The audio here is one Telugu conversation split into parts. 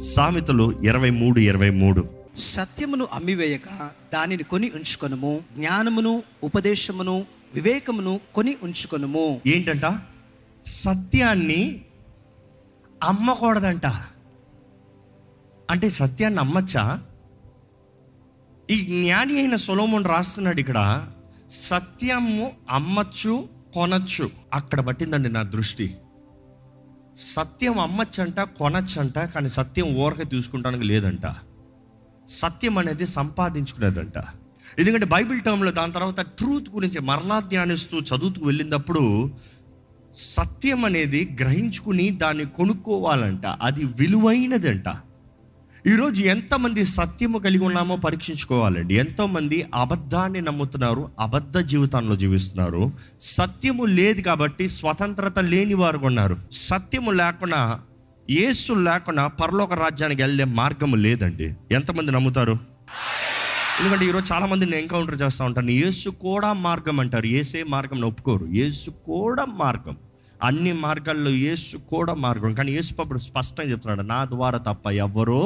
సామెతలు ఇరవై మూడు ఇరవై మూడు. సత్యమును అమ్మివేయక దానిని కొని ఉంచుకొనుము జ్ఞానమును ఉపదేశమును వివేకమును కొని ఉంచుకొనుము. ఏంటంట? సత్యాన్ని అమ్మకూడదంట. అంటే సత్యాన్ని అమ్మచ్చా? ఈ జ్ఞాని అయిన సొలోమోన్ రాస్తున్నాడు ఇక్కడ సత్యము అమ్మచ్చు కొనచ్చు. అక్కడ పట్టిందండి నా దృష్టి. సత్యం అమ్మచ్చంట కొనచ్చంట కానీ సత్యం ఊరక తీసుకుంటానికి లేదంట. సత్యం అనేది సంపాదించుకునేదంట. ఎందుకంటే బైబిల్ టర్మ్లో దాని తర్వాత ట్రూత్ గురించి మరలా ధ్యానిస్తూ చదువుతూ వెళ్ళినప్పుడు సత్యం అనేది గ్రహించుకుని దాన్ని కొనుక్కోవాలంట. అది విలువైనదంట. ఈరోజు ఎంతమంది సత్యము కలిగి ఉన్నామో పరీక్షించుకోవాలండి. ఎంతోమంది అబద్ధాన్ని నమ్ముతున్నారు అబద్ధ జీవితంలో జీవిస్తున్నారు. సత్యము లేదు కాబట్టి స్వతంత్రత లేని వారు ఉన్నారు. సత్యము లేకుండా యేసు లేకుండా పరలోక రాజ్యానికి వెళ్ళే మార్గము లేదండి. ఎంతమంది నమ్ముతారు? ఎందుకంటే ఈరోజు చాలామంది నేను ఎన్కౌంటర్ చేస్తూ ఉంటాను. యేసు కూడా మార్గం అంటారు. ఏసే మార్గం ఒప్పుకోరు ఏసు కూడా మార్గం. అన్ని మార్గాల్లో యేసు కూడా మార్గం. కానీ యేసు అప్పుడు స్పష్టంగా చెప్తున్నాడు నా ద్వారా తప్ప ఎవరో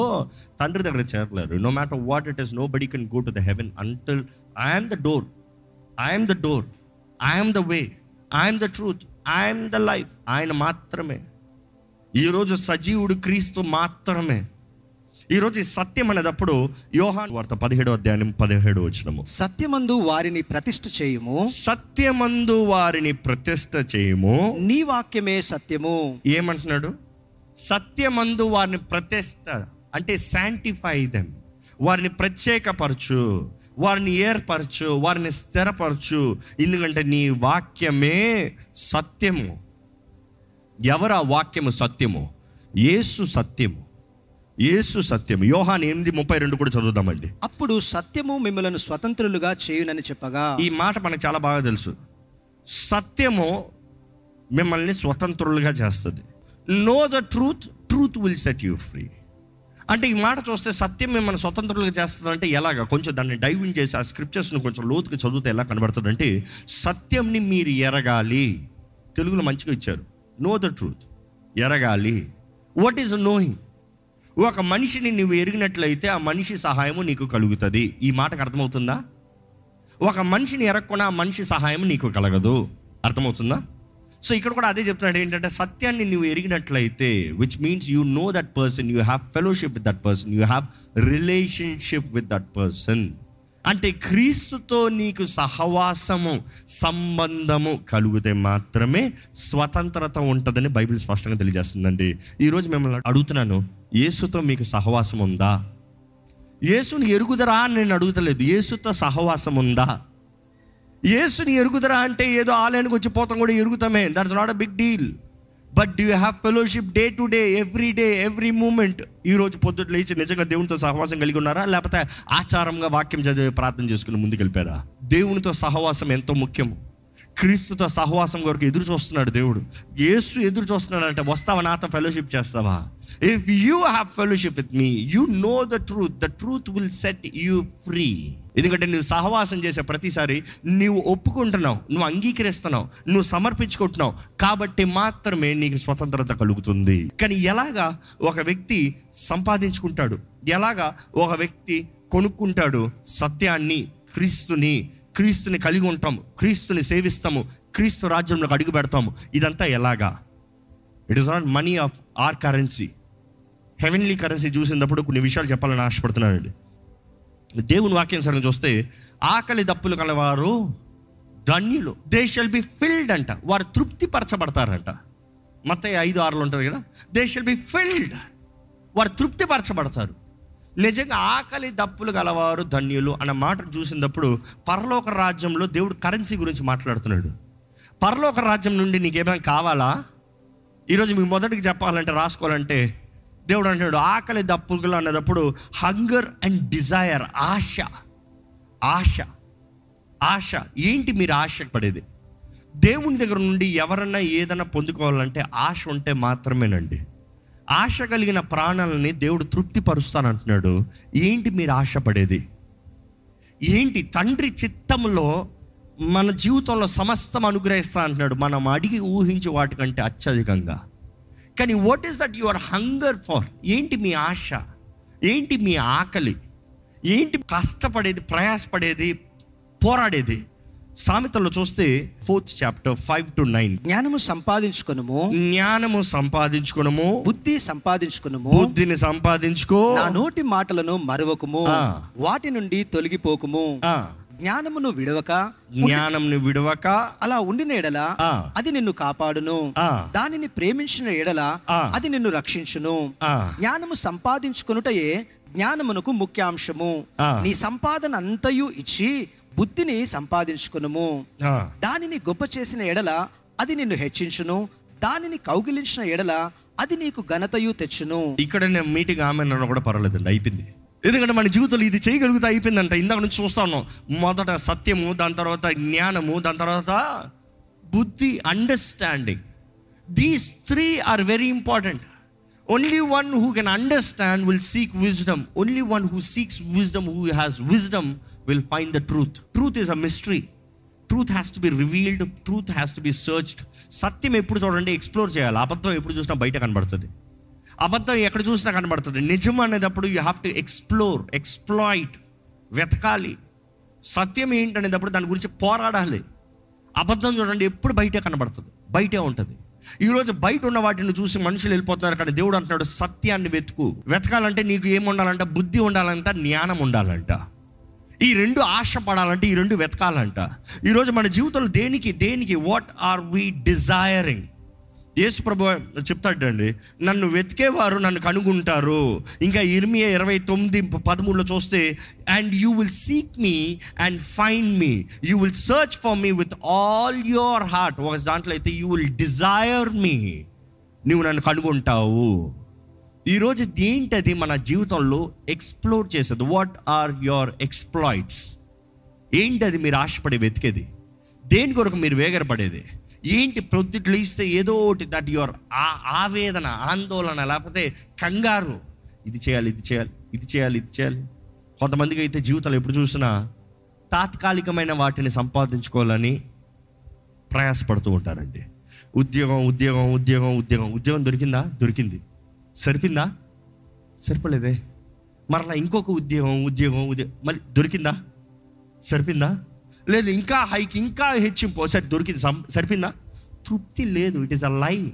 తండ్రి దగ్గర చేరలేరు. No matter what it is nobody can go to the heaven until I'm the door I'm the door I'm the way I'm the truth I'm the life ఆయన మాత్రమే. ఈరోజు సజీవుడు క్రీస్తు మాత్రమే. ఈరోజు ఈ సత్యం అనేటప్పుడు యోహాన్ వార్త పదిహేడో అధ్యాయం పదిహేడు వచ్చినము సత్యమందు వారిని ప్రతిష్ఠ చేయుము. సత్యమందు వారిని ప్రతిష్ట చేయము. నీ వాక్యమే సత్యము. ఏమంటున్నాడు? సత్యమందు వారిని ప్రతిష్ట అంటే శాంటిఫై దెమ్ వారిని ప్రత్యేకపరచు వారిని ఏర్పరచు వారిని స్థిరపరచు. ఎందుకంటే నీ వాక్యమే సత్యము. ఎవరు ఆ వాక్యము సత్యము? యేసు సత్యము. యేసు సత్యము. యోహాన్ ఎనిమిది ముప్పై రెండు కూడా చదువుదామండి. అప్పుడు సత్యము మిమ్మలను స్వతంత్రులుగా చేయునని చెప్పగా ఈ మాట మనకు చాలా బాగా తెలుసు. సత్యము మిమ్మల్ని స్వతంత్రులుగా చేస్తుంది. Know the truth truth will set you free అంటే ఈ మాట చూస్తే సత్యం మిమ్మల్ని స్వతంత్రులుగా చేస్తుంది అంటే ఎలాగా? కొంచెం దాన్ని డైవింగ్ చేసి ఆ స్క్రిప్చర్స్ని కొంచెం లోతుగా చదివితే ఎలా కనబడుతుంది అంటే సత్యంని మీరు ఎరగాలి. తెలుగులో మంచిగా ఇచ్చారు. నో ద ట్రూత్ ఎరగాలి. వాట్ ఈస్ నోయింగ్ ఒక మనిషిని నువ్వు ఎరిగినట్లయితే ఆ మనిషి సహాయము నీకు కలుగుతుంది. ఈ మాటకు అర్థమవుతుందా? ఒక మనిషిని ఎరగకుండా ఆ మనిషి సహాయం నీకు కలగదు. అర్థమవుతుందా? సో ఇక్కడ కూడా అదే చెప్తున్నాడు ఏంటంటే సత్యాన్ని నువ్వు ఎరిగినట్లయితే which means you know that person you have fellowship with that person you have relationship with that person అంటే క్రీస్తుతో నీకు సహవాసము సంబంధము కలిగితే మాత్రమే స్వతంత్రత ఉంటుందని బైబిల్ స్పష్టంగా తెలియజేస్తుందండి. ఈరోజు మిమ్మల్ని అడుగుతున్నాను యేసుతో మీకు సహవాసం ఉందా? యేసుని ఎరుగుదరా అని నేను అడుగుతలేదు యేసుతో సహవాసం ఉందా? యేసుని ఎరుగుదరా అంటే ఏదో ఆలయానికి వచ్చి పోతాం కూడా ఎరుగుతామే that's not a big deal but do have fellowship day to day every day every moment ఈ రోజు పొద్దుట లేచి నిజంగా దేవునితో సహవాసం కలిగి ఉన్నారా? లేకపోతే ఆచారంగా వాక్యం చదివి ప్రార్థన చేసుకుని ముందుకు వెళ్ళిపోయారా దేవునితో సహవాసం ఎంతో ముఖ్యము. క్రీస్తుతో సహవాసం కొరకు ఎదురు చూస్తున్నాడు దేవుడు. యేసు ఎదురు చూస్తున్నాడు అంటే వస్తావా నాతో ఫెలోషిప్ చేస్తావా? If you have fellowship with me you know the truth the truth will set you free ఎందుకంటే నువ్వు సహవాసం చేసే ప్రతిసారి నువ్వు ఒప్పుకుంటున్నావు నువ్వు అంగీకరిస్తున్నావు నువ్వు సమర్పించుకుంటున్నావు. కాబట్టి మాత్రమే నీకు స్వతంత్రత కలుగుతుంది. కానీ ఎలాగా ఒక వ్యక్తి సంపాదించుకుంటాడు? ఎలాగా ఒక వ్యక్తి కొనుక్కుంటాడు? సత్యాన్ని క్రీస్తుని క్రీస్తుని కలిగి ఉంటాము క్రీస్తుని సేవిస్తాము క్రీస్తు రాజ్యంలోకి అడుగు పెడతాము. ఇదంతా ఎలాగా? It is not money of our currency heavenly currency చూసినప్పుడు కొన్ని విషయాలు చెప్పాలని ఆశపడుతున్నానండి. దేవుని వాక్యం సరిగ్గా చూస్తే ఆకలి దప్పులు కలవారు ధన్యులు. దే షల్ బి ఫిల్డ్ అంట. వారు తృప్తి పరచబడతారంట మొత్తం ఐదు ఆరులు ఉంటారు కదా? దే షల్ బి ఫిల్డ్ వారు తృప్తి పరచబడతారు నిజంగా ఆకలి దప్పులు గలవారు ధన్యులు అన్న మాట చూసినప్పుడు పరలోక రాజ్యంలో దేవుడు కరెన్సీ గురించి మాట్లాడుతున్నాడు. పరలోక రాజ్యం నుండి నీకేమైనా కావాలా? ఈరోజు మీకు మొదటికి చెప్పాలంటే రాసుకోవాలంటే దేవుడు అంటాడు ఆకలి దప్పులు అన్నప్పుడు హంగర్ అండ్ డిజైర్ ఆశ ఆశ ఆశ. ఏంటి మీరు ఆశ పడేది దేవుని దగ్గర నుండి ఎవరన్నా ఏదైనా పొందుకోవాలంటే ఆశ ఉంటే మాత్రమేనండి. ఆశ కలిగిన ప్రాణాలని దేవుడు తృప్తిపరుస్తానంటున్నాడు. ఏంటి మీరు ఆశపడేది? ఏంటి తండ్రి చిత్తంలో మన జీవితంలో సమస్తం అనుగ్రహిస్తా అంటున్నాడు. మనం అడిగి ఊహించే వాటికంటే అత్యధికంగా. కానీ what is that your hunger for ఏంటి మీ ఆశ? ఏంటి మీ ఆకలి? ఏంటి కష్టపడేది ప్రయాసపడేది పోరాడేది? సామెతల్లో చూస్తే fourth chapter five to nine. జ్ఞానము సంపాదించుకొనుము. జ్ఞానము సంపాదించుకునము. బుద్ధి సంపాదించుకొనుము. బుద్ధిని సంపాదించుకో. నా నోటి మాటలను మరువకుము. వాటి నుండి తొలగిపోకుము. జ్ఞానమును విడవక జ్ఞానంని విడవక. అలా ఉండిన ఎడల. అది నిన్ను కాపాడును. దానిని ప్రేమించిన ఎడల. అది నిన్ను రక్షించును. జ్ఞానము సంపాదించుకొనుటయే జ్ఞానమునకు ముఖ్యాంశము. నీ సంపాదన అంతయు ఇచ్చి బుద్ధిని సంపాదించుకునుము. దానిని గొప్ప చేసిన ఎడల అది నిన్ను హెచ్చించును. దానిని కౌగిలించిన ఎడల అది నీకు ఘనతయు తెచ్చును. ఇక్కడ నేను మీటింగ్ ఆమె కూడా పర్వాలేదండి అయిపోయింది. ఎందుకంటే మన జీవితంలో ఇది చేయగలిగితే అయిపోయిందంట. ఇందాక నుంచి చూస్తా ఉన్నాం. మొదట సత్యము దాని తర్వాత జ్ఞానము దాని తర్వాత బుద్ధి understanding these three are very important only one who can understand will seek wisdom only one who seeks wisdom who has wisdom will find the truth truth is a mystery truth has to be revealed truth has to be searched సత్యం ఎప్పుడు చూడండి ఎక్స్ప్లోర్ చేయాలి. అబద్ధం ఎప్పుడు చూసినా బయట కనబడుతుంది. అబద్ధం ఎక్కడ చూసినా కనబడుతుంది. నిజం అనేటప్పుడు you have to explore exploit వెతకాలి. సత్యం ఏంటనేటప్పుడు దాని గురించి పోరాడాలి. అబద్ధం చూడండి ఎప్పుడు బయటే కనబడుతుంది. బయటే ఉంటుంది. ఈరోజు బయట ఉన్న వాటిని చూసి మనుషులు వెళ్ళిపోతున్నారు కానీ దేవుడు అంటున్నాడు సత్యాన్ని వెతుకు. వెతకాలంటే నీకు ఏముండాలంట? ఉండాలంట బుద్ధి ఉండాలంట? జ్ఞానం ఉండాలంట. ఈ రెండు ఆశపడాలంటే ఈ రెండు వెతకాలంట. ఈరోజు మన జీవితంలో దేనికి దేనికి what are we desiring Yesu ప్రభు చెప్తాడండి నన్ను వెతికేవారు నన్ను కనుగొంటారు. ఇంకా ఇర్మియా ఇరవై తొమ్మిది పదమూడులో చూస్తే and you will seek me and find me you will search for me with all your heart ఒక దాంట్లో అయితే యూ విల్ డిజైర్ మీ నువ్వు నన్ను కనుగొంటావు. ఈరోజు ఏంటది మన జీవితంలో ఎక్స్ప్లోర్ చేసేది? వాట్ ఆర్ యువర్ ఎక్స్ప్లాయిట్స్ ఏంటది మీరు ఆశపడి వెతికేది? దేని కొరకు మీరు వేగరపడేది? ఏంటి ప్రొద్దుట్లు ఇస్తే ఏదో ఒకటి దట్ యువర్ ఆ ఆవేదన ఆందోళన లేకపోతే కంగారు. ఇది చేయాలి ఇది చేయాలి ఇది చేయాలి ఇది చేయాలి. కొంతమందికి అయితే జీవితంలో ఎప్పుడు చూసినా తాత్కాలికమైన వాటిని సంపాదించుకోవాలని ప్రయాసపడుతూ ఉంటారండి. ఉద్యోగం ఉద్యోగం ఉద్యోగం ఉద్యోగం. ఉద్యోగం దొరికిందా? దొరికింది. సరిపోయిందా సరిపోలేదే మరలా ఇంకొక ఉద్యోగం ఉద్యోగం ఉద్యోగం. మళ్ళీ దొరికిందా? సరిపిందా? లేదు ఇంకా హైక్ ఇంకా హెచ్చింపు. సరే దొరికింది సరిపిందా? తృప్తి లేదు. It is a lie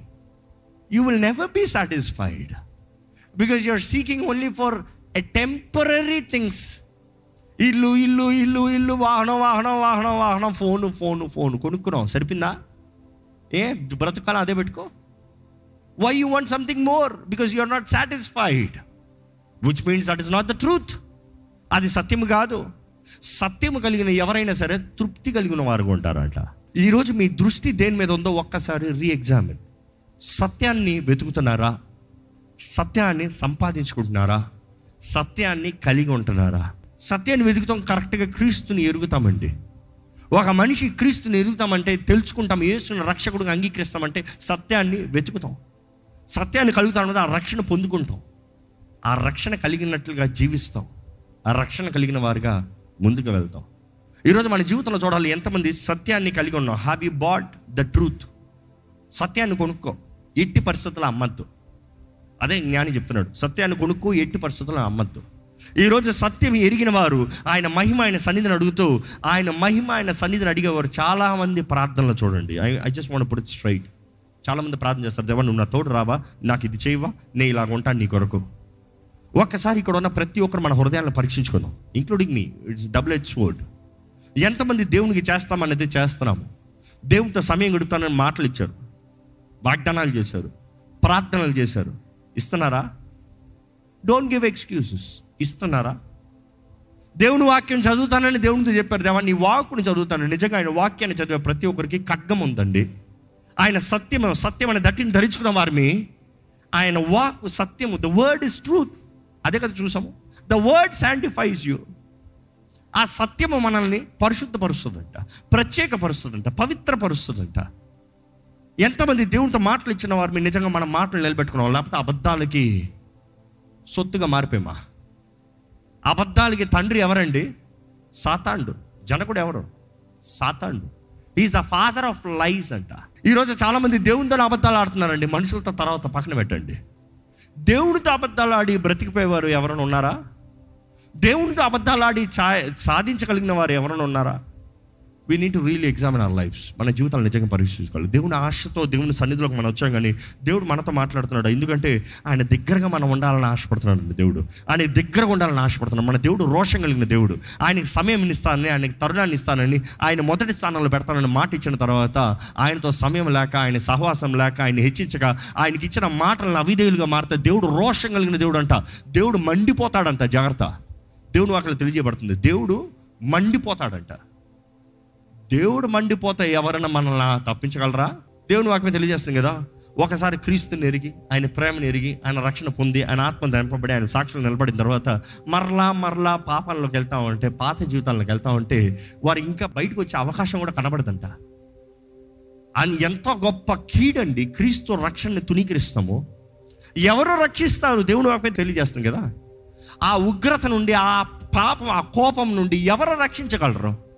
you will never be satisfied because you are seeking only for a temporary things ఇల్లు ఇల్లు ఇల్లు ఇల్లు వాహనం వాహనం వాహనం వాహనం ఫోను ఫోను ఫోను. కొనుక్కున్నాం సరిపిందా? ఏ బ్రతకాలం? అదే పెట్టుకో. Why you want something more because you are not satisfied which means that is not the truth అది సత్యం కాదు. సత్యము కలిగిన ఎవరైనా సరే తృప్తి కలిగిన వారు ఉంటారట. ఈరోజు మీ దృష్టి దేని మీద ఉందో ఒక్కసారి రీఎగ్జామిన్ సత్యాన్ని వెతుకుతున్నారా? సత్యాన్ని సంపాదించుకుంటున్నారా? సత్యాన్ని కలిగి ఉంటున్నారా? సత్యాన్ని వెతుకుతాం కరెక్ట్గా క్రీస్తుని ఎరుగుతామండి. ఒక మనిషి క్రీస్తుని ఎదుగుతామంటే తెలుసుకుంటాం యేసుని రక్షకుడిగా అంగీకరిస్తామంటే సత్యాన్ని వెతుకుతాం. సత్యాన్ని కలుగుతామంటే ఆ రక్షణ పొందుకుంటాం. ఆ రక్షణ కలిగినట్లుగా జీవిస్తాం. ఆ రక్షణ కలిగిన వారుగా ముందుకు వెళ్తాం. ఈరోజు మన జీవితంలో చూడాలి ఎంతమంది సత్యాన్ని కలిగి ఉన్నాం. Have you bought the truth సత్యాన్ని కొనుక్కో. ఎట్టి పరిస్థితుల్లో అమ్మద్దు. అదే జ్ఞాని చెప్తున్నాడు. సత్యాన్ని కొనుక్కో ఎట్టి పరిస్థితుల్లో అమ్మద్దు. ఈరోజు సత్యం ఎరిగిన వారు ఆయన మహిమ ఆయన సన్నిధిని అడుగుతూ ఆయన మహిమ ఆయన సన్నిధిని అడిగేవారు చాలామంది ప్రార్థనలు చూడండి. I I just want put straight చాలామంది ప్రార్థన చేస్తారు దేవా నువ్వు నా తోడు రావా నాకు ఇది చేయవా నేను ఇలాగ ఉంటాను నీ కొరకు. ఒక్కసారి ఇక్కడ ఉన్న ప్రతి ఒక్కరు మన హృదయాలను పరీక్షించుకుందాం including me it's double edge word ఎంతమంది దేవునికి చేస్తామనేది చేస్తున్నాము. దేవునితో సమయం గడుపుతానని మాటలు ఇచ్చారు. వాగ్దానాలు చేశారు. ప్రార్థనలు చేశారు. ఇస్తున్నారా? డోంట్ గివ్ ఎక్స్క్యూజెస్ ఇస్తున్నారా? దేవుని వాక్యం చదువుతానని దేవునితో చెప్పారు. దేవా నీ వాక్కుని చదువుతాను. నిజంగా ఆయన వాక్యాన్ని చదివే ప్రతి ఒక్కరికి ఖడ్గం ఉందండి. ఆయన సత్యము సత్యం అనే దట్టిని ధరించుకున్న వారిని ఆయన వాక్ సత్యము ద వర్డ్ ఇస్ ట్రూత్ అదే కదా చూసాము. ద వర్డ్ శాంటిఫైస్ యూ ఆ సత్యము మనల్ని పరిశుద్ధపరుస్తుందంట ప్రత్యేకపరుస్తుందంట పవిత్రపరుస్తుందంట. ఎంతమంది దేవునితో మాటలు ఇచ్చిన వారు మీరు నిజంగా మన మాటలు నిలబెట్టుకున్నాం లేకపోతే అబద్ధాలకి సొత్తుగా మారిపోయామా? అబద్ధాలకి తండ్రి ఎవరండి? సాతాండు జనకుడు ఎవరు? Satan is the father of lies అంట. ఈరోజు చాలామంది దేవునితో అబద్ధాలు ఆడుతున్నారండి. మనుషులతో తర్వాత పక్కన పెట్టండి. దేవుడితో అబద్ధాలు ఆడి బ్రతికిపోయేవారు ఎవరైనా ఉన్నారా? దేవునితో అబద్ధాలు ఆడి చా సాధించగలిగిన వారు ఎవరైనా ఉన్నారా? We need to really examine our lives మన జీవితాలు నిజంగా పరీక్షించుకోవాలి. దేవుని ఆశతో దేవుని సన్నిధిలోకి మనం వచ్చాం కానీ దేవుడు మనతో మాట్లాడుతున్నాడు. ఎందుకంటే ఆయన దగ్గరగా మనం ఉండాలని ఆశపడుతున్నాడు దేవుడు. ఆయన దగ్గరగా ఉండాలని ఆశపడుతున్నాడు. మన దేవుడు రోషం కలిగిన దేవుడు. ఆయనకి సమయం ఇస్తానని ఆయనకి తరుణాన్ని ఇస్తానని ఆయన మొదటి స్థానంలో పెడతానని మాట ఇచ్చిన తర్వాత ఆయనతో సమయం లేక ఆయన సహవాసం లేక ఆయన హెచ్చించక ఆయనకి ఇచ్చిన మాటలను అవిధేయులుగా మారితే దేవుడు రోషం కలిగిన దేవుడు అంట. దేవుడు మండిపోతాడంట. జాగ్రత్త. దేవుడు అక్కడ తెలియజేయబడుతుంది. దేవుడు మండిపోతాడంట. దేవుడు మండిపోతే ఎవరైనా మనల్ని తప్పించగలరా? దేవుని వాక్యం తెలియజేస్తుంది కదా? ఒకసారి క్రీస్తుని ఎరిగి ఆయన ప్రేమను ఎరిగి ఆయన రక్షణ పొంది ఆయన ఆత్మ దంపబడి ఆయన సాక్షులు నిలబడిన తర్వాత మరలా మరలా పాపాలలోకి వెళ్తా ఉంటే పాత జీవితాల్లోకి వెళ్తా ఉంటే వారు ఇంకా బయటకు వచ్చే అవకాశం కూడా కనబడదంట. అని ఎంతో గొప్ప కీడండి క్రీస్తు రక్షణని తునీకరిస్తాము ఎవరు రక్షిస్తారు? దేవుని వాక్యం తెలియజేస్తుంది కదా? ఆ ఉగ్రత నుండి ఆ పాపం ఆ కోపం నుండి ఎవరు రక్షించగలరు?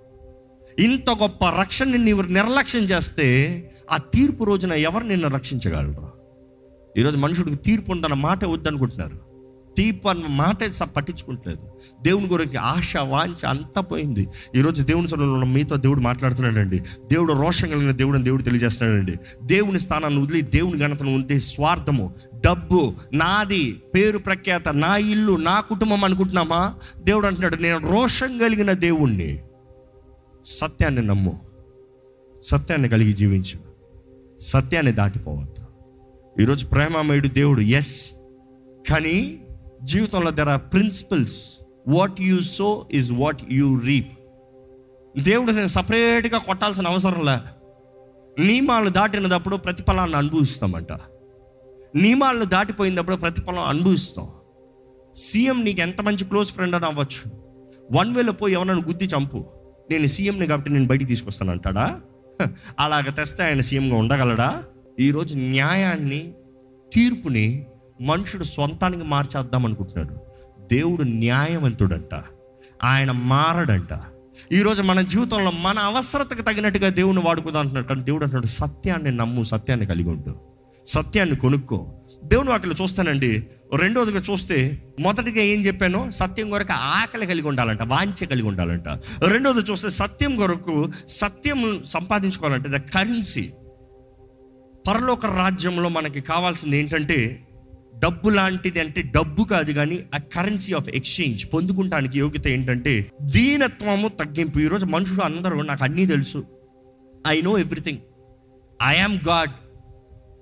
ఇంత గొప్ప రక్షణని నీవు నిర్లక్ష్యం చేస్తే ఆ తీర్పు రోజున ఎవరు నిన్ను రక్షించగలరు? ఈరోజు మనుషుడికి తీర్పు ఉందన్న మాట వద్దనుకుంటున్నారు. తీర్పు అన్న మాట స- పట్టించుకుంటలేదు దేవుని గురించి ఆశ వాంఛ అంతా పోయింది. ఈరోజు దేవుని సన్నిధిలో ఉన్న మీతో దేవుడు మాట్లాడుతున్నాడండి. దేవుడు రోషం కలిగిన దేవుడు అని దేవుడు తెలియజేస్తున్నాడండి. దేవుని స్థానాన్ని వదిలి దేవుని ఘనతను ఉంటే స్వార్థము డబ్బు నాది పేరు ప్రఖ్యాత నా ఇల్లు నా కుటుంబం అనుకుంటున్నామా? దేవుడు అంటున్నాడు నేను రోషం కలిగిన దేవుణ్ణి. సత్యాన్ని నమ్ము. సత్యాన్ని కలిగి జీవించు. సత్యాన్ని దాటిపోవద్దు. ఈరోజు ప్రేమమయుడు దేవుడు ఎస్ కానీ జీవితంలో there are principles what you sow is what you reap దేవుడు నేను సపరేట్గా కొట్టాల్సిన అవసరం లే. నియమాలు దాటినప్పుడు ప్రతిఫలాన్ని అనుభవిస్తామంట. నియమాలను దాటిపోయినప్పుడు ప్రతిఫలం అనుభవిస్తాం. సీఎం నీకు ఎంత మంచి క్లోజ్ ఫ్రెండ్ అని అవ్వచ్చు. వన్ వేలో పోయి ఎవరైనా గుద్ది చంపు. నేను సీఎంని కాబట్టి నేను బయటికి తీసుకొస్తాను అంటాడా అలాగ తెస్తే ఆయన సీఎంగా ఉండగలడా? ఈరోజు న్యాయాన్ని తీర్పుని మనుషుడు సొంతానికి మార్చేద్దాం అనుకుంటున్నాడు. దేవుడు న్యాయవంతుడంట. ఆయన మారడంట. ఈరోజు మన జీవితంలో మన అవసరతకు తగినట్టుగా దేవుని వాడుకుందా అంటున్నాడు. కానీ దేవుడు అంటున్నాడు సత్యాన్ని నమ్ము సత్యాన్ని కలిగి ఉండు. సత్యాన్ని కొనుక్కో. దేవుని వాటిలో చూస్తానండి. రెండోదిగా చూస్తే మొదటిగా ఏం చెప్పానో? సత్యం కొరకు ఆకలి కలిగి ఉండాలంట వాంఛ కలిగి ఉండాలంట. రెండోది చూస్తే సత్యం కొరకు సత్యం సంపాదించుకోవాలంటే. ద కరెన్సీ పరలోక రాజ్యంలో మనకి కావాల్సింది ఏంటంటే డబ్బు లాంటిది అంటే డబ్బు కాదు కానీ ఆ కరెన్సీ ఆఫ్ ఎక్స్చేంజ్ పొందుకుంటానికి యోగ్యత ఏంటంటే దీనత్వము తగ్గింపు. ఈరోజు మనుషులు అందరూ నాకు అన్నీ తెలుసు. I know everything I am God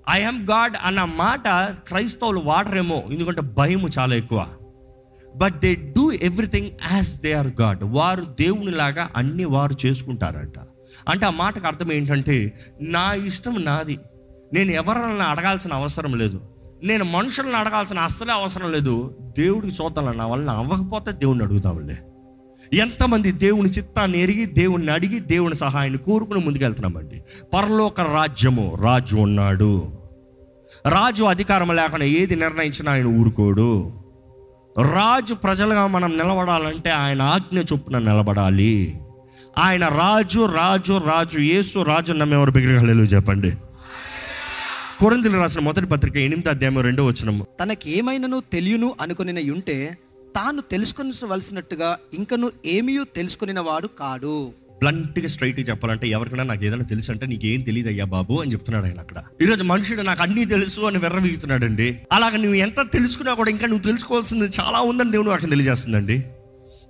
I God అన్న మాట క్రైస్తవులు వాడరేమో ఎందుకంటే భయము చాలా ఎక్కువ. But they do everything as they are God వారు దేవునిలాగా అన్ని వారు చేసుకుంటారంట. అంటే ఆ మాటకు అర్థం ఏంటంటే నా ఇష్టం నాది. నేను ఎవరన్నా అడగాల్సిన అవసరం లేదు. నేను మనుషులను అడగాల్సిన అస్సలే అవసరం లేదు. దేవుడికి చూద్దాం నా వల్ల అవ్వకపోతే దేవుణ్ణి అడుగుతాంలే ఎంతమంది దేవుని చిత్తాన్ని ఎరిగి దేవుణ్ణి అడిగి దేవుని సహాయాన్ని కోరుకుని ముందుకెళ్తున్నామండి. పరలోక రాజ్యము రాజు ఉన్నాడు. రాజు అధికారం లేకుండా ఏది నిర్ణయించినా ఆయన ఊరుకోడు. రాజు ప్రజలుగా మనం నిలబడాలంటే ఆయన ఆజ్ఞ చొప్పున నిలబడాలి. ఆయన రాజు రాజు రాజు యేసు రాజు నమ్మేవారు బిగ్గరగా చెప్పండి. కొరందులు రాసిన మొదటి పత్రిక ఎనిమిది అధ్యాయం రెండో తనకి తనకేమైనను తెలియను అనుకుని ఉంటే తాను తెలుసుకొనవలసినట్టుగా ఇంకను ఏమీయూ తెలుసుకుని వాడు కాడు. బ్లంట్గా స్ట్రైట్గా చెప్పాలంటే ఎవరికైనా నాకు ఏదైనా తెలుసు అంటే నీకేం తెలియదు అయ్యా బాబు అని చెప్తున్నాడు ఆయన అక్కడ. ఈరోజు మనుషుడు నాకు అన్నీ తెలుసు అని వెర్రవీగుతున్నాడండి. అలాగ నువ్వు ఎంత తెలుసుకున్నా కూడా ఇంకా నువ్వు తెలుసుకోవాల్సింది చాలా ఉందని దేవుడు అక్కడ తెలియజేస్తుందండి.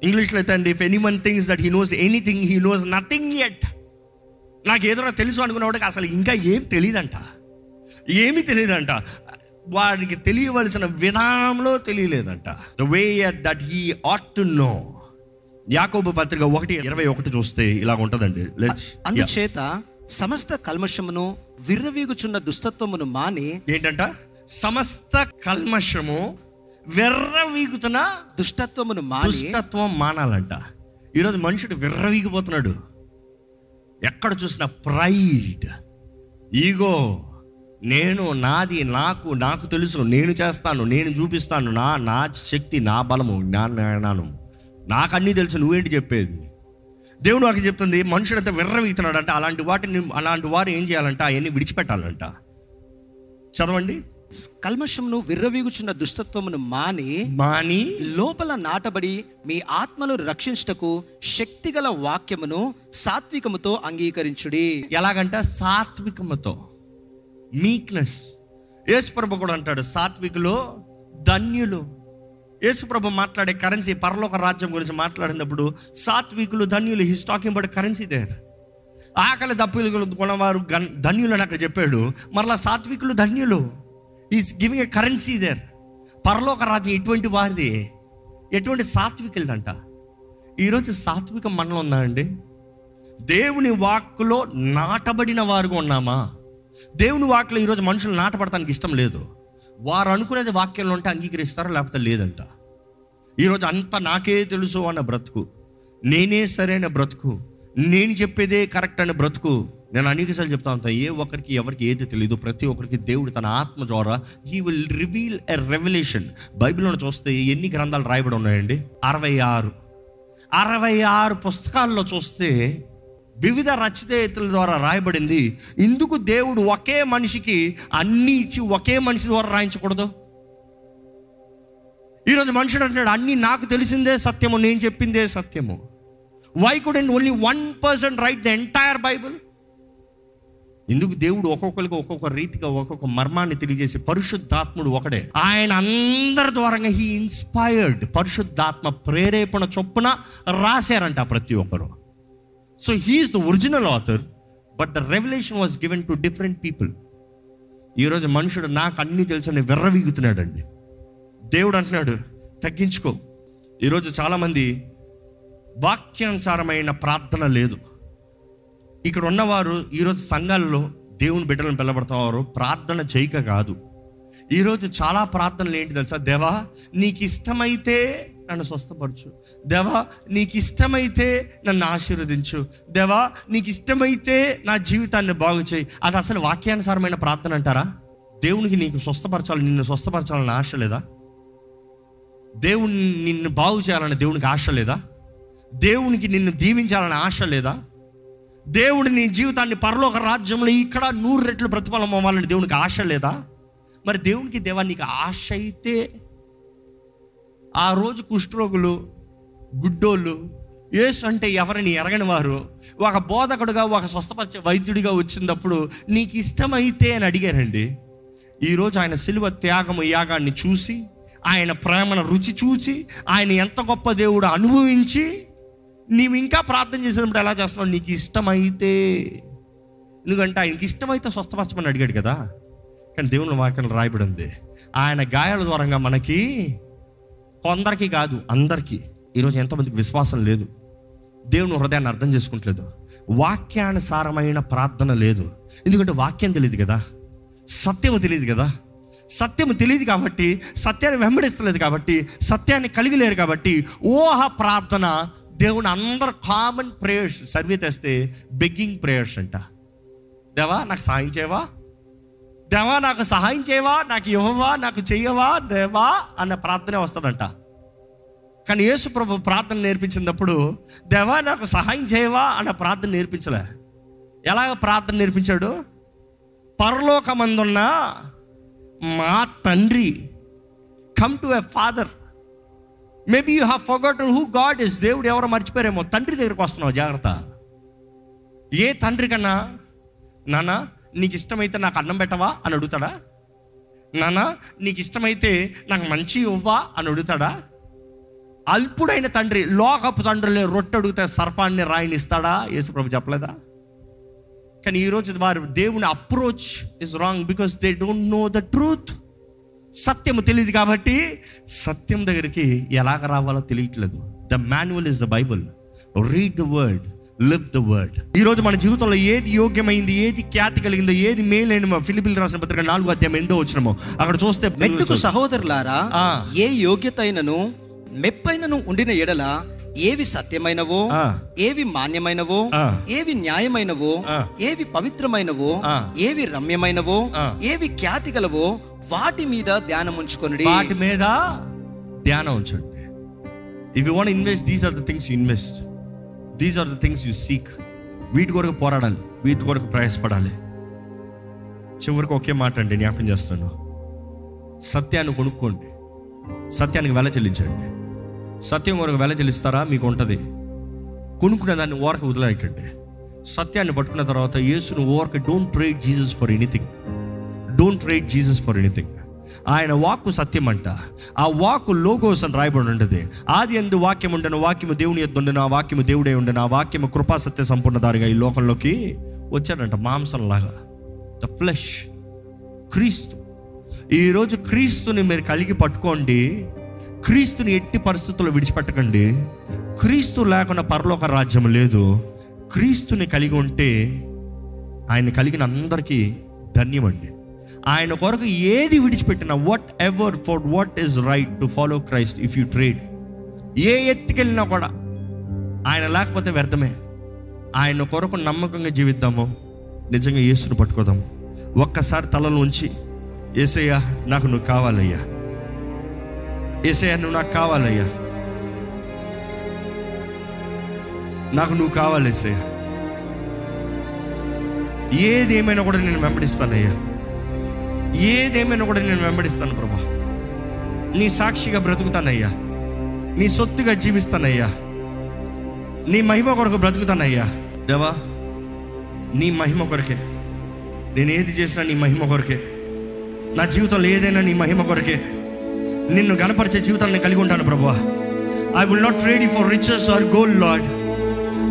ఇంగ్లీష్లో అయితే అండి if anyone thinks that he knows anything he knows nothing yet నాకు ఏదైనా తెలుసు అనుకున్నవాడికి అసలు ఇంకా ఏం తెలియదంట ఏమీ తెలియదంట వాడికి తెలియవలసిన విధానంలో తెలియలేదంట. The way that he ought to know Yakobu పత్రిక ఒకటి ఇరవై ఒకటి చూస్తే ఇలా ఉంటుందండి. అందుచేత సమస్త కల్మషమును విర్రవీగుచున్న దుస్తత్వమును మాని ఏంటంట? సమస్త కల్మషము వెర్రవీగుతున్న దుష్టత్వమును మాని దుష్టత్వం మానాలంట. ఈరోజు మనుషుడు విర్రవీగిపోతున్నాడు. ఎక్కడ చూసిన ప్రైడ్ ఈగో నేను నాది నాకు నాకు తెలుసు నేను చేస్తాను నేను చూపిస్తాను. నా నా శక్తి నా బలము నా జ్ఞానం నాకు అన్నీ తెలుసు నువ్వేంటి చెప్పేది? దేవుడు వాకి చెప్తుంది మనుషుడంతా విర్రవీగుతున్నాడు అంటే అలాంటి వాటిని అలాంటి వారు ఏం చేయాలంట? అవన్నీ విడిచిపెట్టాలంట. చదవండి. కల్మషమును విర్రవీగుచున్న దుష్టత్వమును మాని మాని లోపల నాటబడి మీ ఆత్మను రక్షించుటకు శక్తిగల వాక్యమును సాత్వికముతో అంగీకరించుడి. ఎలాగంట? సాత్వికముతో. మీక్నెస్ యేసుప్రభు కూడా అంటాడు సాత్వికులు ధన్యులు. యేసుప్రభు మాట్లాడే కరెన్సీ పరలోక రాజ్యం గురించి మాట్లాడినప్పుడు సాత్వికులు ధన్యులు he's talking but currency there ఆకలి దప్పులు కొనవారు గన్- ధన్యులు అని అక్కడ చెప్పాడు మరలా సాత్వికులు ధన్యులు is giving a currency there పరలోక రాజ్యం ఎటువంటి వారిది. ఎటువంటి సాత్వికులదంట. ఈరోజు సాత్వికం మనలో ఉందా అండి దేవుని వాక్కులో నాటబడిన వారుగా ఉన్నామా? దేవుని వాక్యలో ఈరోజు మనుషులు నాటపడటానికి ఇష్టం లేదు. వారు అనుకునేది వాక్యంలో ఉంటే అంగీకరిస్తారో లేకపోతే లేదంట. ఈరోజు అంతా నాకే తెలుసు అన్న బ్రతుకు. నేనే సరైన బ్రతుకు. నేను చెప్పేదే కరెక్ట్ అనే బ్రతుకు. నేను అనేకసార్లు చెప్తా ఉంటాను ఏ ఒక్కరికి ఎవరికి ఏది తెలియదు ప్రతి ఒక్కరికి దేవుడు తన ఆత్మ ద్వారా he will reveal a revelation బైబిల్లో చూస్తే ఎన్ని గ్రంథాలు రాయబడి ఉన్నాయండి? అరవై ఆరు. అరవై ఆరు పుస్తకాల్లో చూస్తే వివిధ రచయితల ద్వారా రాయబడింది. ఇందుకు దేవుడు ఒకే మనిషికి అన్ని ఇచ్చి ఒకే మనిషి ద్వారా రాయించకూడదు. ఈరోజు మనుషుడు అంటున్నాడు అన్ని నాకు తెలిసిందే సత్యము నేను చెప్పిందే సత్యము. Why could and only one person write the entire Bible ఎందుకు దేవుడు ఒక్కొక్కరికి ఒక్కొక్క రీతిగా ఒక్కొక్క మర్మాన్ని తెలియజేసి పరిశుద్ధాత్ముడు ఒకడే. ఆయన అందరి ద్వారంగా హీ ఇన్స్పైర్డ్ పరిశుద్ధాత్మ ప్రేరేపణ చొప్పున రాశారంట ప్రతి ఒక్కరు. So he is the original author but the revelation was given to different people ఈరోజు మనుషుడు నాకు అన్నీ తెలుసని విర్రవీగుతున్నాడండి. దేవుడు అంటున్నాడు తగ్గించుకో. ఈరోజు చాలామంది వాక్యానుసారమైన ప్రార్థన లేదు. ఇక్కడ ఉన్నవారు ఈరోజు సంఘాలలో దేవుని బిడ్డలను పిలబడతావారు ప్రార్థన చేయక కాదు. ఈరోజు చాలా ప్రార్థనలు ఏంటి తెలుసా? దేవా నీకు ఇష్టమైతే నన్ను స్వస్థపరచు. దేవా నీకు ఇష్టమైతే నన్ను ఆశీర్వదించు. దేవా నీకు ఇష్టమైతే నా జీవితాన్ని బాగు చేయి. అది అసలు వాక్యానుసారమైన ప్రార్థన అంటారా? దేవునికి నీకు స్వస్థపరచాలి నిన్ను స్వస్థపరచాలని ఆశ లేదా? దేవుని నిన్ను బాగు చేయాలని దేవునికి ఆశ లేదా? దేవునికి నిన్ను దీవించాలని ఆశ లేదా? దేవుడు నీ జీవితాన్ని పరలోక రాజ్యంలో ఇక్కడ నూరు రెట్లు ప్రతిఫలం అవ్వాలని దేవునికి ఆశ లేదా? మరి దేవునికి దేవా నీకు ఆశ అయితే ఆ రోజు కుష్ఠరోగులు గుడ్డోళ్ళు యేసు అంటే ఎవరిని ఎరగని వారు ఒక బోధకుడుగా ఒక స్వస్థపరిచే వైద్యుడిగా వచ్చినప్పుడు నీకు ఇష్టమైతే అని అడిగారండి. ఈరోజు ఆయన సిలువ త్యాగము యాగాన్ని చూసి ఆయన ప్రేమను రుచి చూసి ఆయన ఎంత గొప్ప దేవుడు అనుభవించి నీవు ఇంకా ప్రార్థన చేసినప్పుడు ఎలా చేస్తున్నావు? నీకు ఇష్టమైతే. ఎందుకంటే ఆయనకి ఇష్టమైతే స్వస్థపరచమని అడిగాడు కదా. కానీ దేవుని వాక్యం రాయబడి ఉంది. ఆయన గాయాల ద్వారంగా మనకి కొందరికి కాదు అందరికీ. ఈరోజు ఎంతమందికి విశ్వాసం లేదు. దేవుని హృదయాన్ని అర్థం చేసుకుంటలేదు. వాక్యానుసారమైన ప్రార్థన లేదు. ఎందుకంటే వాక్యం తెలియదు కదా. సత్యము తెలియదు కదా. సత్యము తెలియదు కాబట్టి సత్యాన్ని వెంబడిస్తలేదు కాబట్టి సత్యాన్ని కలిగి లేరు కాబట్టి ఊహ ప్రార్థన దేవుని అందరు కామన్ ప్రేయర్స్ సర్వే తెస్తే బెగ్గింగ్ ప్రేయర్స్ అంట. దేవా నాకు సాయం చేయవా? దేవా నాకు సహాయం చేయవా? నాకు ఇవ్వవా? నాకు చెయ్యవా? దేవా? అన్న ప్రార్థనే వస్తుందంట కానీ యేసు ప్రభు ప్రార్థన నేర్పించినప్పుడు దేవా నాకు సహాయం చేయవా? అన్న ప్రార్థన నేర్పించలే. ఎలాగ ప్రార్థన నేర్పించాడు? పరలోకమందున్న మా తండ్రి come to a father maybe you have forgotten who God is దేవుడు ఎవరో మర్చిపోయారేమో. తండ్రి దగ్గరికి వస్తున్నావు జాగ్రత్త. ఏ తండ్రి కన్నా? నాన్న నీకు ఇష్టమైతే నాకు అన్నం పెట్టవా అని అడుగుతాడా? నానా నీకు ఇష్టమైతే నాకు మంచి ఇవ్వా అని అడుగుతాడా? అల్పుడైన తండ్రి లోకపు తండ్రులే రొట్టె అడిగితే సర్పాన్ని రాయిని ఇస్తాడా యేసుప్రభు చెప్పలేదా? కానీ ఈరోజు వారు దేవుని approach is wrong because they don't know the truth సత్యము తెలియదు కాబట్టి సత్యం దగ్గరికి ఎలాగ రావాలో తెలియట్లేదు. The manual is the Bible read the word live the word ఈ రోజు మన జీవితంలో ఏది యోగ్యమైంది ఏది ఖ్యాతి కలిగిందో ఏది మేలైన ఫిలిపిల్ రాసిన పత్రిక నాలుగు అధ్యాయం ఎండో వచ్చినమో అక్కడ చూస్తే మెట్టుకు సహోదరులారా. ఏ యోగ్యత అయినను మెప్పైనను ఉండిన ఎడల ఏవి సత్యమైనవో. ఏవి మాన్యమైనవో. ఏవి న్యాయమైనవో. ఏవి పవిత్రమైనవో. ఏవి రమ్యమైనవో. ఏవి ఖ్యాతి గలవో వాటి మీద ధ్యానం ఉంచుకొనుడి వాటి మీద ధ్యానం ఉంచండి if you want invest these are the things invest these are the things you seek వీటి కొరకు పోరాడాలి. వీటి కొరకు ప్రయాసపడాలి. చివరికి ఒకే మాట అండి జ్ఞాపం చేస్తాను సత్యాన్ని కొనుక్కోండి. సత్యానికి వెల చెల్లించండి. సత్యం కొరకు వెల చెల్లిస్తారా? మీకు ఉంటుంది. కొనుక్కునే దాన్ని ఓరక వదిలేకండి సత్యాన్ని పట్టుకున్న తర్వాత యేసును ఓరక don't trade Jesus for anything don't trade Jesus for anything ఆయన వాక్కు సత్యం అంట ఆ వాక్కు లోగోస్ అని రాయబడి ఉండదు. ఆది ఎందు వాక్యం ఉండను వాక్యము దేవుని ఎద్దు ఉండను ఆ వాక్యము దేవుడే ఉండను ఆ వాక్యము కృపా సత్య సంపూర్ణదారిగా ఈ లోకంలోకి వచ్చాడంట మాంసంలాగా. ద ఫ్లెష్ క్రీస్తు. ఈరోజు క్రీస్తుని మీరు కలిగి పట్టుకోండి. క్రీస్తుని ఎట్టి పరిస్థితుల్లో విడిచిపెట్టకండి. క్రీస్తు లేకుండా పరలోక రాజ్యం లేదు. క్రీస్తుని కలిగి ఉంటే ఆయన కలిగిన అందరికీ ధన్యమండి. ఆయన కొరకు ఏది విడిచిపెట్టినా whatever for what is right to follow Christ if you trade ఏ ఎత్తుకెళ్ళినా కూడా ఆయన లేకపోతే వ్యర్థమే. ఆయన కొరకు నమ్మకంగా జీవిద్దాము. నిజంగా యేసును పట్టుకోదాం ఒక్కసారి తలలో ఉంచి ఏసయ్యా నాకు నువ్వు కావాలయ్యా. ఏసయ్యా నువ్వు నాకు కావాలయ్యా. నాకు నువ్వు కావాలి ఏసయ్యా. ఏదేమైనా కూడా నేను వెంబడిస్తానయ్యా. ఏదేమైనా కూడా నేను వెంబడిస్తాను ప్రభా. నీ సాక్షిగా బ్రతుకుతానయ్యా. నీ సొత్తుగా జీవిస్తానయ్యా. నీ మహిమ కొరకు బ్రతుకుతానయ్యా. దేవా నీ మహిమ కొరకే. నేను ఏది చేసినా నీ మహిమ కొరకే. నా జీవితంలో ఏదైనా నీ మహిమ కొరకే. నిన్ను గణపరిచే జీవితాన్ని కలిగి ఉంటాను ప్రభా. I will not trade you for riches or gold Lord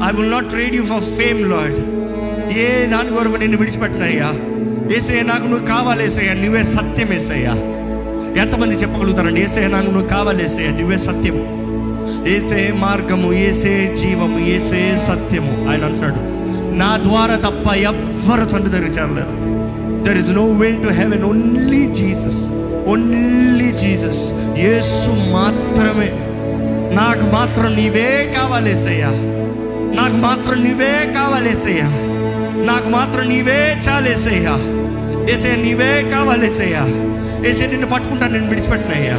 I will not trade you for fame Lord ఏ దాని కొరకు నిన్ను విడిచిపెట్టినయ్యా. ఏసయ్య నాకు నువ్వు కావాలి ఏసయ్య నువ్వే సత్యం ఏసయ్యా. ఎంతమంది చెప్పగలుగుతారండి? ఏసయ్య నాకు నువ్వు కావాలి ఏసయ్య నువ్వే సత్యము ఏసే మార్గము ఏసే జీవము ఏసే సత్యము ఆయన అంటున్నాడు. నా ద్వారా తప్ప ఎవ్వరు తండ్రి దగ్గర చేరలేరు. There is no way to heaven only Jesus only Jesus Yesu మాత్రమే. నాకు మాత్రం నీవే కావాలేసయ్యా నాకు మాత్రం నీవే కావాలేసయ్యా నాకు మాత్రం నీవే చాలేసయ్యా ఏసయ్య నీవే కావాలేసయ్యా ఏసే. నిన్ను పట్టుకుంటాను నేను విడిచిపెట్టినయ్యా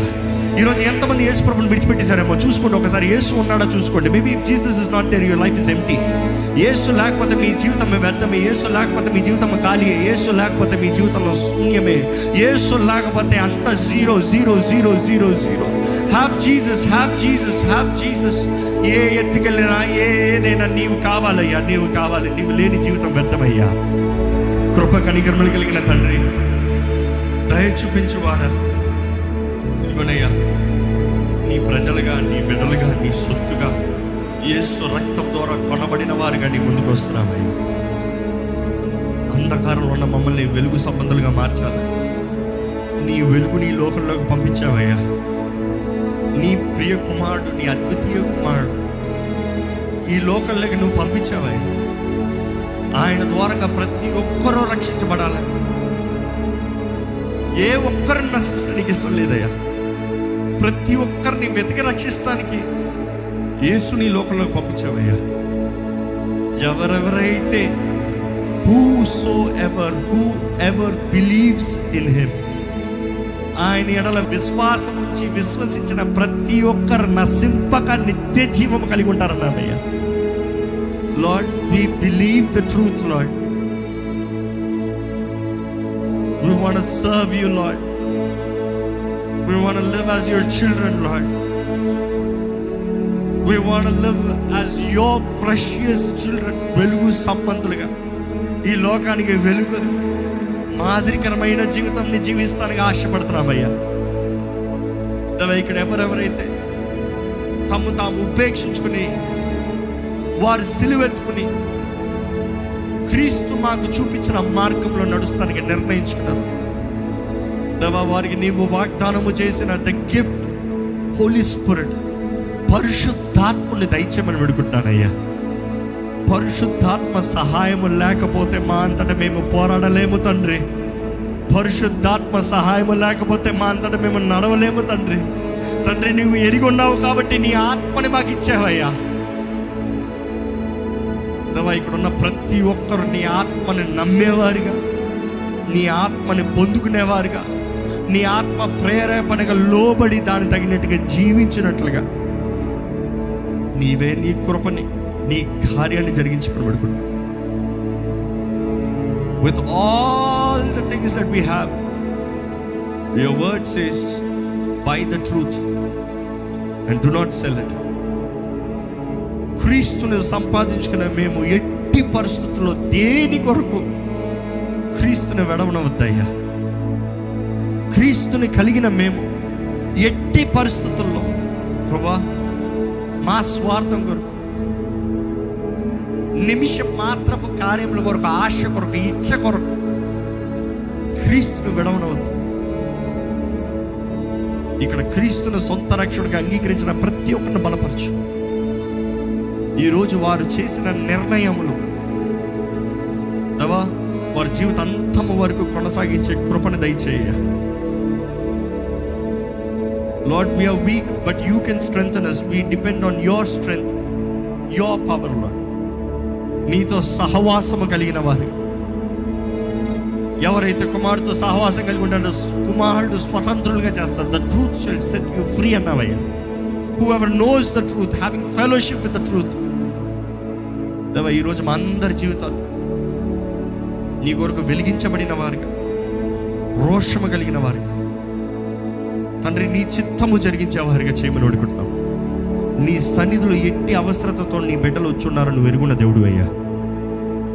ఈరోజు ఎంతమంది యేసు ప్రభుని విడిచిపెట్టేశారేమో చూసుకోండి. ఒకసారి యేసు ఉన్నాడా చూసుకోండి. Maybe Jesus is not there your life is empty Yesu లేకపోతే మీ జీవితం వ్యర్థమే. యేసు లేకపోతే మీ జీవితం ఖాళీ యేసు లేకపోతే మీ జీవితంలో శూన్యమే. యేసు లేకపోతే అంత zero zero zero zero zero. Have Jesus have Jesus have Jesus ఏ ఎత్తుకెళ్ళినా ఏ ఏదైనా నీవు కావాలయ్యా నీవు కావాలి. నీవు లేని జీవితం వ్యర్థమయ్యా. కృప కనికర్మలు కలిగిన తండ్రి. దయ చూపించువారా ఇదిగోనయ్యా నీ ప్రజలుగా నీ బిడ్డలుగా నీ సొత్తుగా యేసు రక్తం ద్వారా కొనబడిన వారుగా నీ ముందుకు వస్తున్నామయ్యా. అంధకారంలో ఉన్న మమ్మల్ని వెలుగు సంబంధాలుగా మార్చాలి. నీ వెలుగు నీ లోకంలోకి పంపించావయ్యా నీ ప్రియ కుమారుడు నీ అద్వితీయ కుమారుడు ఈ లోకంలోకి నువ్వు పంపించావయ్యా. ఆయన ద్వారంగా ప్రతి ఒక్కరూ రక్షించబడాలని. ఏ ఒక్కరిని నశించడానికి ఇష్టం లేదయ్యా. ప్రతి ఒక్కరిని వెతికి రక్షిస్తానికి యేసుని లోకంలోకి పంపించావయ్యా. ఎవరెవరైతే whosoever whoever believes in him ఆయన ఎడల విశ్వాసం ఉంచి విశ్వసించిన ప్రతి ఒక్కరు నశింపక నిత్య జీవం కలిగి ఉంటారన్నారయ్యా. Lord we believe the truth Lord We want to serve you, Lord. We want to live as your children, Lord. We want to live as your precious children. వెలుగు సంబంధులుగా ఈ లోకానికి వెలుగు మాదిరికరమైన జీవితాన్ని జీవిస్తానికి ఆశపడుతున్నామయ్యా దేవా, ఇక్కడ ఎవరెవరైతే తమ్ము తాము ఉపేక్షించుకుని వారు సిలువెత్తుకుని క్రీస్తు మాకు చూపించిన మార్గంలో నడుస్తానికి నిర్ణయించుకున్నారు. దేవా వారికి నీవు వాగ్దానము చేసిన ద గిఫ్ట్ హోలీ స్పిరిట్ పరిశుద్ధాత్మని దయచేయమని విడుకుంటానయ్యా పరిశుద్ధాత్మ సహాయము లేకపోతే మా అంతటా మేము పోరాడలేము తండ్రి. పరిశుద్ధాత్మ సహాయము లేకపోతే మా అంతటా మేము నడవలేము తండ్రి. తండ్రి నువ్వు ఎరిగి ఉన్నావు కాబట్టి నీ ఆత్మని మాకు ఇచ్చావయ్యా. ప్రభా ఇక్కడ ఉన్న ప్రతి ఒక్కరు నీ ఆత్మని నమ్మేవారుగా నీ ఆత్మని పొందుకునేవారుగా నీ ఆత్మ ప్రేరేపణగా లోబడి దాని తగినట్టుగా జీవించినట్లుగా నీవే నీ కృపని నీ కార్యాన్ని జరిగించి పెడుకుంటాం with all the things that we have your words is buy the truth and do not sell it క్రీస్తుని సంపాదించుకున్న మేము ఎట్టి పరిస్థితుల్లో దేని కొరకు క్రీస్తుని వెడవనవద్దయ్యా? క్రీస్తుని కలిగిన మేము ఎట్టి పరిస్థితుల్లో ప్రభా మా స్వార్థం కొరకు నిమిషం మాత్రపు కార్యముల కొరకు ఆశ కొరకు ఇచ్చ కొరకు క్రీస్తుని విడవనవద్దు. ఇక్కడ క్రీస్తుని సొంత రక్షణకు అంగీకరించిన ప్రతి ఒక్కరిని బలపరచు. ఈరోజు వారు చేసిన నిర్ణయములు దవా వారి జీవితాంతము వరకు కొనసాగించే కృపను దయచేయ. Lord we are weak but you can strength us we depend on your strength your power నీతో సహవాసము కలిగిన వారు. ఎవరైతే కుమారుడితో సహవాసం కలిగి ఉంటాడో కుమారుడు స్వతంత్రులుగా చేస్తారు. The truth shall set you free అన్నవయ్యా. Whoever knows the truth having fellowship with the truth దేవా ఈరోజు మా అందరి జీవితాలు నీ కొరకు వెలిగించబడిన వారిగా రోషము కలిగిన వారిగా తండ్రి నీ చిత్తము జరిగించే వారిగా చేయమని వేడుకుంటున్నాం నీ సన్నిధిలో ఎట్టి అవసరతతో నీ బిడ్డలు వచ్చున్నారో నువ్వు ఎరుగున్న దేవుడు అయ్యా.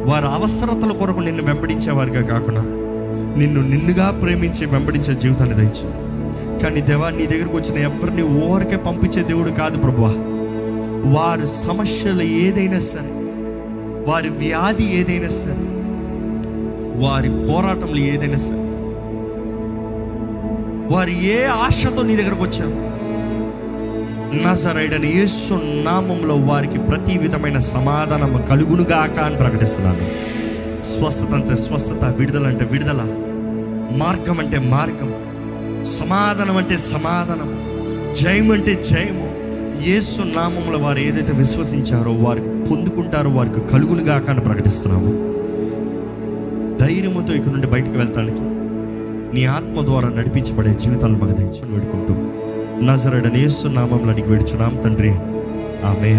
వారి అవసరతల కొరకు నిన్ను వెంబడించేవారిగా కాకుండా నిన్ను నిన్నుగా ప్రేమించి వెంబడించే జీవితాన్ని దయచి కానీ దేవా నీ దగ్గరకు వచ్చిన ఎవరిని ఓరికే పంపించే దేవుడు కాదు ప్రభువా. వారి సమస్యలు ఏదైనా సరే వారి వ్యాధి ఏదైనా సరే వారి పోరాటంలో ఏదైనా సరే వారు ఏ ఆశతో నీ దగ్గరకు వచ్చారు? నజరైడని యేసు నామంలో వారికి ప్రతి విధమైన సమాధానం కలుగునుగాక అని ప్రకటిస్తున్నాను. స్వస్థత అంటే స్వస్థత విడుదల అంటే విడుదల మార్గం అంటే మార్గం సమాధానం అంటే సమాధానం జయం అంటే జయము. యేసు నామంలో వారు ఏదైతే విశ్వసించారో వారికి పొందుకుంటారో వారికి కలుగునుగాక అని ప్రకటిస్తున్నాము. ధైర్యముతో ఇక్కడ నుండి బయటకు వెళ్తానికి నీ ఆత్మ ద్వారా నడిపించబడే జీవితాలను మాకు దయచేసి వేడుకుంటూ నజరడని యేసు అడిగి వేడుచున్నాం తండ్రి. ఆమె